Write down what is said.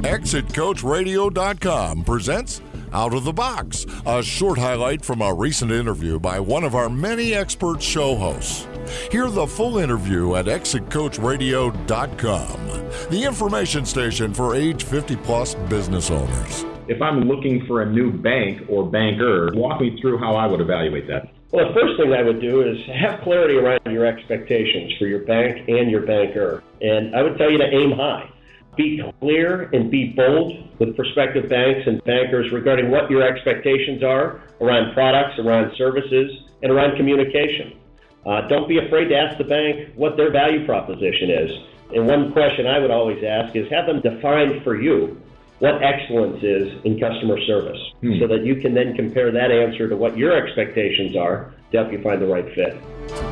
ExitCoachRadio.com presents Out of the Box, a short highlight from a recent interview by one of our many expert show hosts. Hear the full interview at ExitCoachRadio.com, the information station for age 50 plus business owners. If I'm looking for a new bank or banker, walk me through how I would evaluate that. Well, the first thing I would do is have clarity around your expectations for your bank and your banker. And I would tell you to aim high. Be clear and be bold with prospective banks and bankers regarding what your expectations are around products, around services, and around communication. Uh, don't be afraid to ask the bank what their value proposition is. And one question I would always ask is have them define for you what excellence is in customer service hmm. so that you can then compare that answer to what your expectations are to help you find the right fit.